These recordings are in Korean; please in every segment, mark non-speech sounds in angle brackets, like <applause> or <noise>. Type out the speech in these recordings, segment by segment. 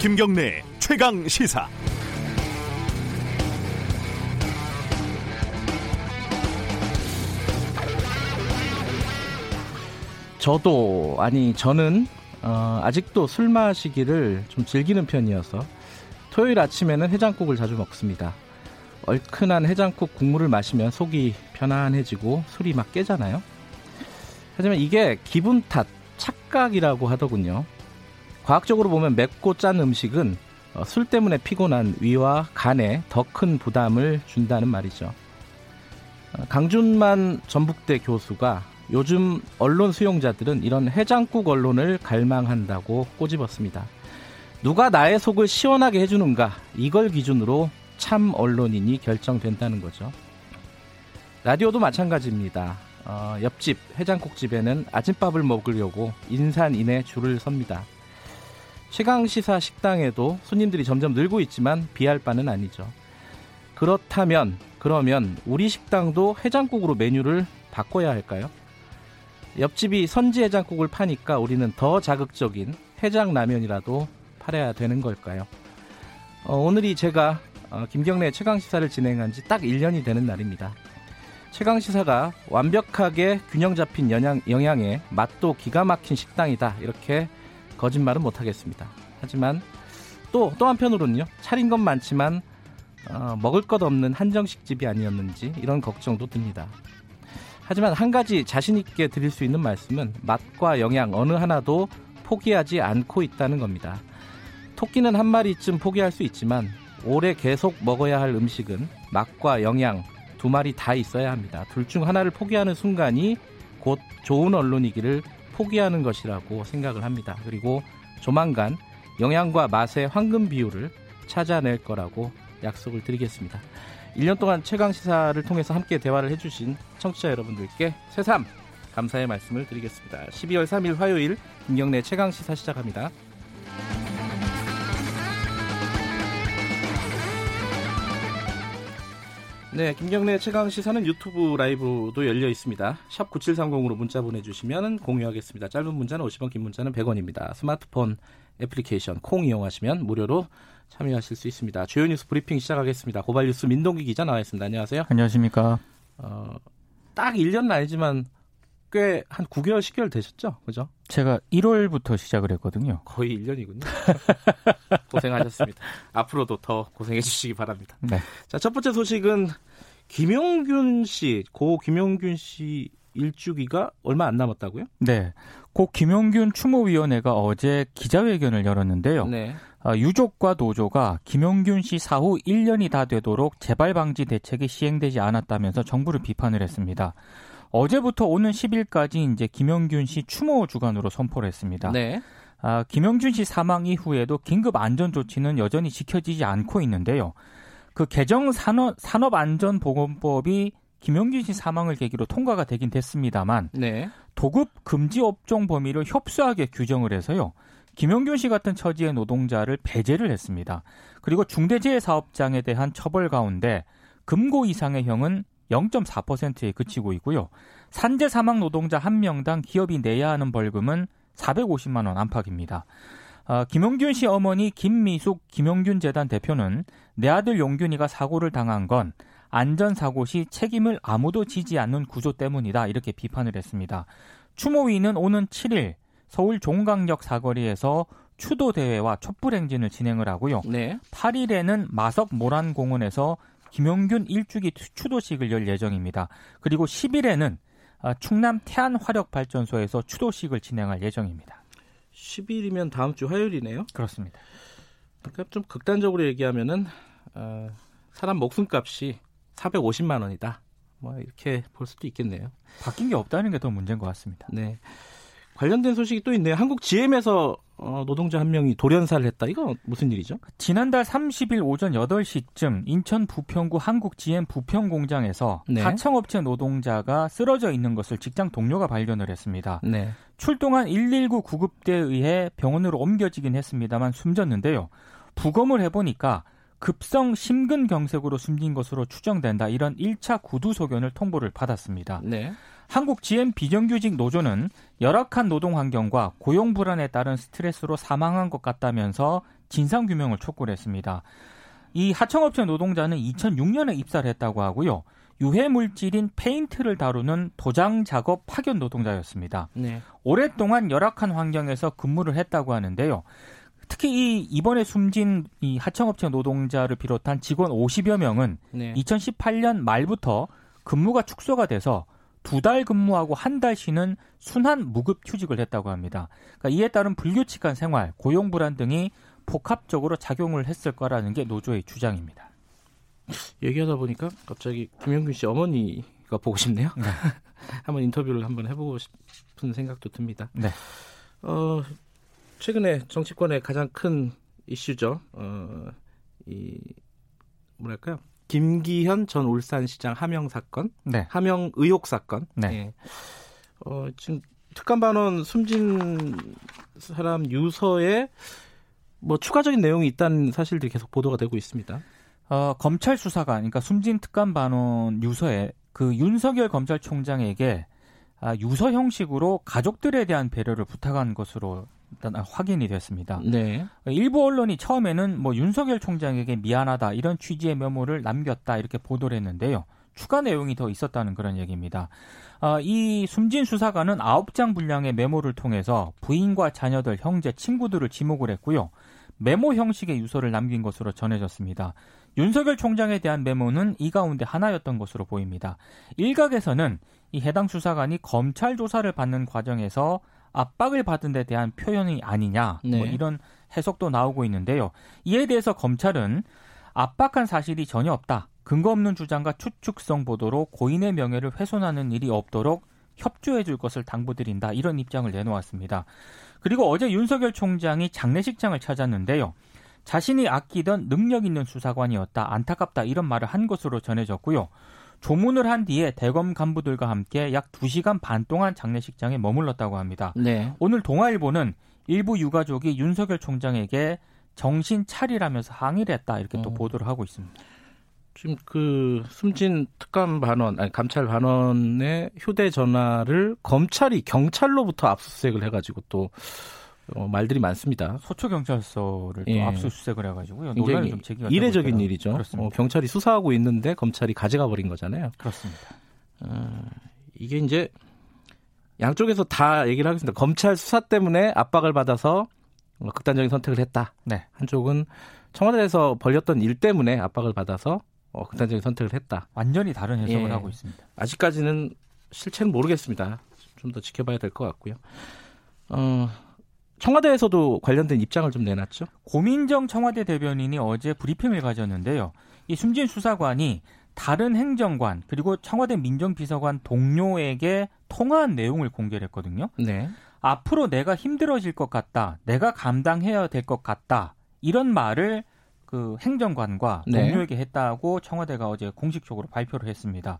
김경래 최강 시사. 저도 아니 저는 어, 아직도 술 마시기를 좀 즐기는 편이어서 토요일 아침에는 해장국을 자주 먹습니다. 얼큰한 해장국 국물을 마시면 속이 편안해지고 술이 막 깨잖아요. 하지만 이게 기분 탓, 착각이라고 하더군요. 과학적으로 보면 맵고 짠 음식은 어, 술 때문에 피곤한 위와 간에 더 큰 부담을 준다는 말이죠. 어, 강준만 전북대 교수가 요즘 언론 수용자들은 이런 해장국 언론을 갈망한다고 꼬집었습니다. 누가 나의 속을 시원하게 해주는가 이걸 기준으로 참 언론인이 결정된다는 거죠. 라디오도 마찬가지입니다. 어, 옆집 해장국집에는 아침밥을 먹으려고 인산인해 줄을 섭니다. 최강시사 식당에도 손님들이 점점 늘고 있지만 비할 바는 아니죠. 그렇다면 그러면 우리 식당도 해장국으로 메뉴를 바꿔야 할까요? 옆집이 선지 해장국을 파니까 우리는 더 자극적인 해장라면이라도 팔아야 되는 걸까요? 어, 오늘이 제가 어, 김경래 최강시사를 진행한 지 딱 1년이 되는 날입니다. 최강시사가 완벽하게 균형 잡힌 영양, 영양에 맛도 기가 막힌 식당이다. 이렇게 거짓말은 못하겠습니다. 하지만 또, 또 한편으로는요. 차린 건 많지만 어, 먹을 것 없는 한정식 집이 아니었는지 이런 걱정도 듭니다. 하지만 한 가지 자신 있게 드릴 수 있는 말씀은 맛과 영양 어느 하나도 포기하지 않고 있다는 겁니다. 토끼는 한 마리쯤 포기할 수 있지만 오래 계속 먹어야 할 음식은 맛과 영양 두 마리 다 있어야 합니다. 둘 중 하나를 포기하는 순간이 곧 좋은 언론이기를 포기하는 것이라고 생각을 합니다. 그리고 조만간 영양과 맛의 황금 비율을 찾아낼 거라고 약속을 드리겠습니다. 1년 동안 최강 시사를 통해서 함께 대화를 해주신 청취자 여러분들께 새삼 감사의 말씀을 드리겠습니다. 12월 3일 화요일 김경래 최강 시사 시작합니다. 네, 김경래 최강 시사는 유튜브 라이브도 열려 있습니다. 샵 9730으로 문자 보내주시면 공유하겠습니다. 짧은 문자는 50원, 긴 문자는 100원입니다. 스마트폰 애플리케이션 콩 이용하시면 무료로 참여하실 수 있습니다. 주요 뉴스 브리핑 시작하겠습니다. 고발 뉴스 민동기 기자 나와 있습니다. 안녕하세요. 안녕하십니까. 어, 딱 1년은 아니지만 꽤 한 9개월, 10개월 되셨죠? 그죠? 제가 1월부터 시작을 했거든요. 거의 1년이군요. <laughs> 고생하셨습니다. 앞으로도 더 고생해 주시기 바랍니다. 네. 자, 첫 번째 소식은 김용균 씨, 고 김용균 씨 일주기가 얼마 안 남았다고요? 네. 고 김용균 추모위원회가 어제 기자회견을 열었는데요. 네. 어, 유족과 노조가 김용균 씨 사후 1년이 다 되도록 재발 방지 대책이 시행되지 않았다면서 정부를 비판을 했습니다. 어제부터 오는 10일까지 이제 김용균 씨 추모 주간으로 선포를 했습니다. 네. 아, 김용균 씨 사망 이후에도 긴급 안전 조치는 여전히 지켜지지 않고 있는데요. 그 개정 산업, 산업안전보건법이 김용균 씨 사망을 계기로 통과가 되긴 됐습니다만 네. 도급 금지 업종 범위를 협소하게 규정을 해서요. 김용균 씨 같은 처지의 노동자를 배제를 했습니다. 그리고 중대재해 사업장에 대한 처벌 가운데 금고 이상의 형은 0.4%에 그치고 있고요. 산재 사망 노동자 한 명당 기업이 내야 하는 벌금은 450만 원 안팎입니다. 어, 김용균 씨 어머니 김미숙 김용균 재단 대표는 내 아들 용균이가 사고를 당한 건 안전사고 시 책임을 아무도 지지 않는 구조 때문이다 이렇게 비판을 했습니다. 추모위는 오는 7일 서울 종강역 사거리에서 추도 대회와 촛불 행진을 진행을 하고요. 네. 8일에는 마석 모란 공원에서 김용균 일주기 추도식을 열 예정입니다. 그리고 10일에는 아, 충남 태안 화력 발전소에서 추도식을 진행할 예정입니다. 10일이면 다음 주 화요일이네요. 그렇습니다. 그러니까 좀 극단적으로 얘기하면은 어, 사람 목숨값이 450만 원이다. 뭐 이렇게 볼 수도 있겠네요. 바뀐 게 없다는 게 더 문제인 것 같습니다. 네. 관련된 소식이 또 있네요. 한국 GM에서 어, 노동자 한 명이 돌연사를 했다. 이거 무슨 일이죠? 지난달 30일 오전 8시쯤 인천 부평구 한국 GM 부평 공장에서 네. 하청업체 노동자가 쓰러져 있는 것을 직장 동료가 발견을 했습니다. 네. 출동한 119 구급대에 의해 병원으로 옮겨지긴 했습니다만 숨졌는데요. 부검을 해 보니까 급성 심근경색으로 숨진 것으로 추정된다. 이런 1차 구두 소견을 통보를 받았습니다. 네. 한국 GM 비정규직 노조는 열악한 노동 환경과 고용 불안에 따른 스트레스로 사망한 것 같다면서 진상 규명을 촉구를 했습니다. 이 하청업체 노동자는 2006년에 입사를 했다고 하고요. 유해 물질인 페인트를 다루는 도장 작업 파견 노동자였습니다. 네. 오랫동안 열악한 환경에서 근무를 했다고 하는데요. 특히 이 이번에 숨진 이 하청업체 노동자를 비롯한 직원 50여 명은 네. 2018년 말부터 근무가 축소가 돼서 두 달 근무하고 한 달 쉬는 순환 무급 휴직을 했다고 합니다. 그러니까 이에 따른 불규칙한 생활, 고용 불안 등이 복합적으로 작용을 했을 거라는 게 노조의 주장입니다. 얘기하다 보니까 갑자기 김영균 씨 어머니가 보고 싶네요. 네. <laughs> 한번 인터뷰를 한번 해보고 싶은 생각도 듭니다. 네. 어, 최근에 정치권의 가장 큰 이슈죠. 어, 이 뭐랄까요? 김기현 전 울산시장 하명 사건, 네. 하명 의혹 사건. 네. 예. 어, 지금 특감반원 숨진 사람 유서에 뭐 추가적인 내용이 있다는 사실들이 계속 보도가 되고 있습니다. 어, 검찰 수사관, 그러니까 숨진 특감 반원 유서에 그 윤석열 검찰총장에게 아, 유서 형식으로 가족들에 대한 배려를 부탁한 것으로 일단 확인이 됐습니다. 네. 일부 언론이 처음에는 뭐 윤석열 총장에게 미안하다 이런 취지의 메모를 남겼다 이렇게 보도를 했는데요. 추가 내용이 더 있었다는 그런 얘기입니다. 어, 이 숨진 수사관은 9장 분량의 메모를 통해서 부인과 자녀들, 형제, 친구들을 지목을 했고요. 메모 형식의 유서를 남긴 것으로 전해졌습니다. 윤석열 총장에 대한 메모는 이 가운데 하나였던 것으로 보입니다. 일각에서는 이 해당 수사관이 검찰 조사를 받는 과정에서 압박을 받은 데 대한 표현이 아니냐 뭐 네. 뭐 이런 해석도 나오고 있는데요. 이에 대해서 검찰은 압박한 사실이 전혀 없다. 근거 없는 주장과 추측성 보도로 고인의 명예를 훼손하는 일이 없도록 협조해 줄 것을 당부드린다. 이런 입장을 내놓았습니다. 그리고 어제 윤석열 총장이 장례식장을 찾았는데요. 자신이 아끼던 능력 있는 수사관이었다. 안타깝다. 이런 말을 한 것으로 전해졌고요. 조문을 한 뒤에 대검 간부들과 함께 약 2시간 반 동안 장례식장에 머물렀다고 합니다. 네. 오늘 동아일보는 일부 유가족이 윤석열 총장에게 정신 차리라면서 항의를 했다. 이렇게 또 어. 보도를 하고 있습니다. 지금 그 숨진 특감 반원, 아니 감찰 반원의 휴대 전화를 검찰이 경찰로부터 압수수색을 해가지고 또 어, 말들이 많습니다. 서초 경찰서를 예. 압수수색을 해가지고요. 논란이 좀 제기가 이례적인 일이죠. 어, 경찰이 수사하고 있는데 검찰이 가져가 버린 거잖아요. 그렇습니다. 어, 이게 이제 양쪽에서 다 얘기를 하겠습니다. 검찰 수사 때문에 압박을 받아서 극단적인 선택을 했다. 네. 한쪽은 청와대에서 벌렸던 일 때문에 압박을 받아서 어, 극단적인 선택을 했다. 완전히 다른 해석을 예. 하고 있습니다. 아직까지는 실체는 모르겠습니다. 좀 더 지켜봐야 될 것 같고요. 어, 청와대에서도 관련된 입장을 좀 내놨죠. 고민정 청와대 대변인이 어제 브리핑을 가졌는데요. 이 숨진 수사관이 다른 행정관 그리고 청와대 민정비서관 동료에게 통화한 내용을 공개를 했거든요. 네. 앞으로 내가 힘들어질 것 같다. 내가 감당해야 될 것 같다. 이런 말을 그 행정관과 네. 동료에게 네. 했다고 청와대가 어제 공식적으로 발표를 했습니다.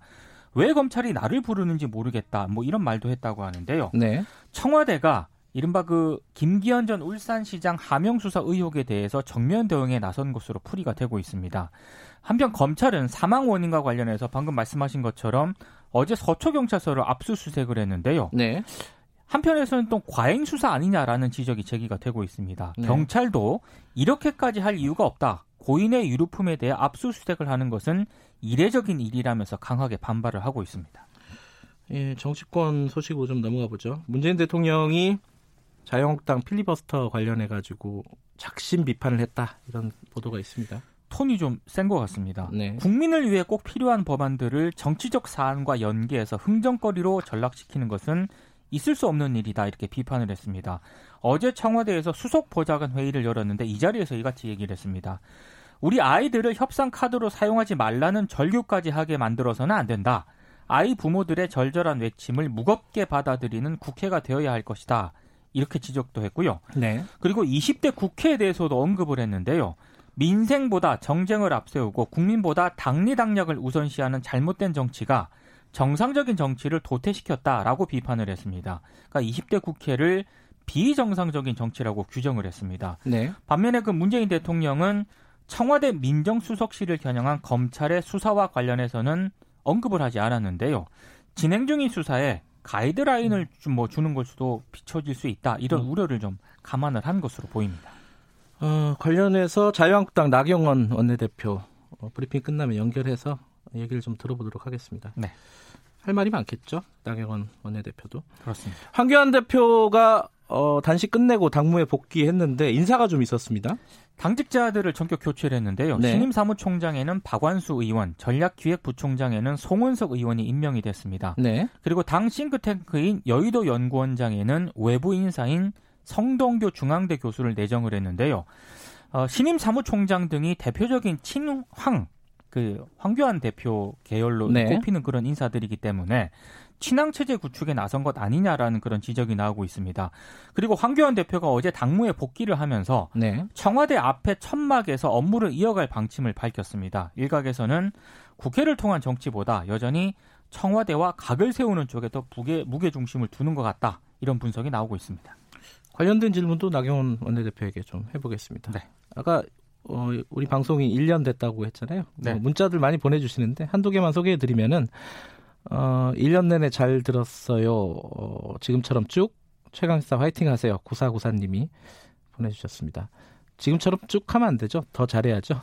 왜 검찰이 나를 부르는지 모르겠다. 뭐 이런 말도 했다고 하는데요. 네. 청와대가 이른바 그 김기현 전 울산시장 하명 수사 의혹에 대해서 정면 대응에 나선 것으로 풀이가 되고 있습니다. 한편 검찰은 사망 원인과 관련해서 방금 말씀하신 것처럼 어제 서초 경찰서를 압수수색을 했는데요. 네. 한편에서는 또 과잉 수사 아니냐라는 지적이 제기가 되고 있습니다. 네. 경찰도 이렇게까지 할 이유가 없다. 고인의 유류품에 대해 압수수색을 하는 것은 이례적인 일이라면서 강하게 반발을 하고 있습니다. 예, 정치권 소식으로 좀 넘어가 보죠. 문재인 대통령이 자유한국당 필리버스터 관련해 가지고 작심 비판을 했다 이런 보도가 있습니다. 톤이 좀 센 것 같습니다. 네. 국민을 위해 꼭 필요한 법안들을 정치적 사안과 연계해서 흥정거리로 전락시키는 것은 있을 수 없는 일이다 이렇게 비판을 했습니다. 어제 청와대에서 수석 보좌관 회의를 열었는데 이 자리에서 이같이 얘기를 했습니다. 우리 아이들을 협상 카드로 사용하지 말라는 절규까지 하게 만들어서는 안 된다. 아이 부모들의 절절한 외침을 무겁게 받아들이는 국회가 되어야 할 것이다. 이렇게 지적도 했고요. 네. 그리고 20대 국회에 대해서도 언급을 했는데요. 민생보다 정쟁을 앞세우고 국민보다 당리당략을 우선시하는 잘못된 정치가 정상적인 정치를 도태시켰다라고 비판을 했습니다. 그러니까 20대 국회를 비정상적인 정치라고 규정을 했습니다. 네. 반면에 그 문재인 대통령은 청와대 민정수석실을 겨냥한 검찰의 수사와 관련해서는 언급을 하지 않았는데요. 진행 중인 수사에 가이드라인을 좀 뭐 주는 걸 수도 비춰질 수 있다 이런 음. 우려를 좀 감안을 한 것으로 보입니다. 어, 관련해서 자유한국당 나경원 원내대표 어, 브리핑 끝나면 연결해서 얘기를 좀 들어보도록 하겠습니다. 네. 할 말이 많겠죠. 나경원 원내대표도. 그렇습니다. 황교안 대표가 어, 단식 끝내고 당무에 복귀했는데 인사가 좀 있었습니다. 당직자들을 전격 교체를 했는데요. 네. 신임 사무총장에는 박완수 의원, 전략기획부총장에는 송은석 의원이 임명이 됐습니다. 네. 그리고 당 싱크탱크인 여의도 연구원장에는 외부 인사인 성동교 중앙대 교수를 내정을 했는데요. 어, 신임 사무총장 등이 대표적인 친황, 그 황교안 대표 계열로 네. 꼽히는 그런 인사들이기 때문에 친황 체제 구축에 나선 것 아니냐라는 그런 지적이 나오고 있습니다. 그리고 황교안 대표가 어제 당무에 복귀를 하면서 네. 청와대 앞에 천막에서 업무를 이어갈 방침을 밝혔습니다. 일각에서는 국회를 통한 정치보다 여전히 청와대와 각을 세우는 쪽에 더 무게, 무게 중심을 두는 것 같다. 이런 분석이 나오고 있습니다. 관련된 질문도 나경원 원내대표에게 좀 해보겠습니다. 네. 아까 어, 우리 방송이 1년 됐다고 했잖아요. 네. 어, 문자들 많이 보내주시는데 한두 개만 소개해드리면은 어, 1년 내내 잘 들었어요. 어, 지금처럼 쭉 최강시사 화이팅 하세요. 구사구사님이 보내주셨습니다. 지금처럼 쭉 하면 안 되죠. 더 잘해야죠.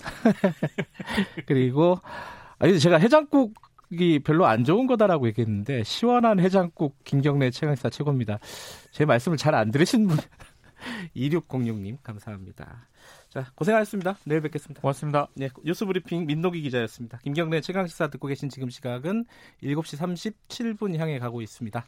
<laughs> 그리고 아니 제가 해장국이 별로 안 좋은 거다라고 얘기했는데 시원한 해장국 김경래 최강시사 최고입니다. 제 말씀을 잘 안 들으신 분 <laughs> 2606님 감사합니다. 자 고생하셨습니다. 내일 뵙겠습니다. 고맙습니다. 네, 뉴스 브리핑 민노기 기자였습니다. 김경래 최강 시사 듣고 계신 지금 시각은 7시 37분 향해 가고 있습니다.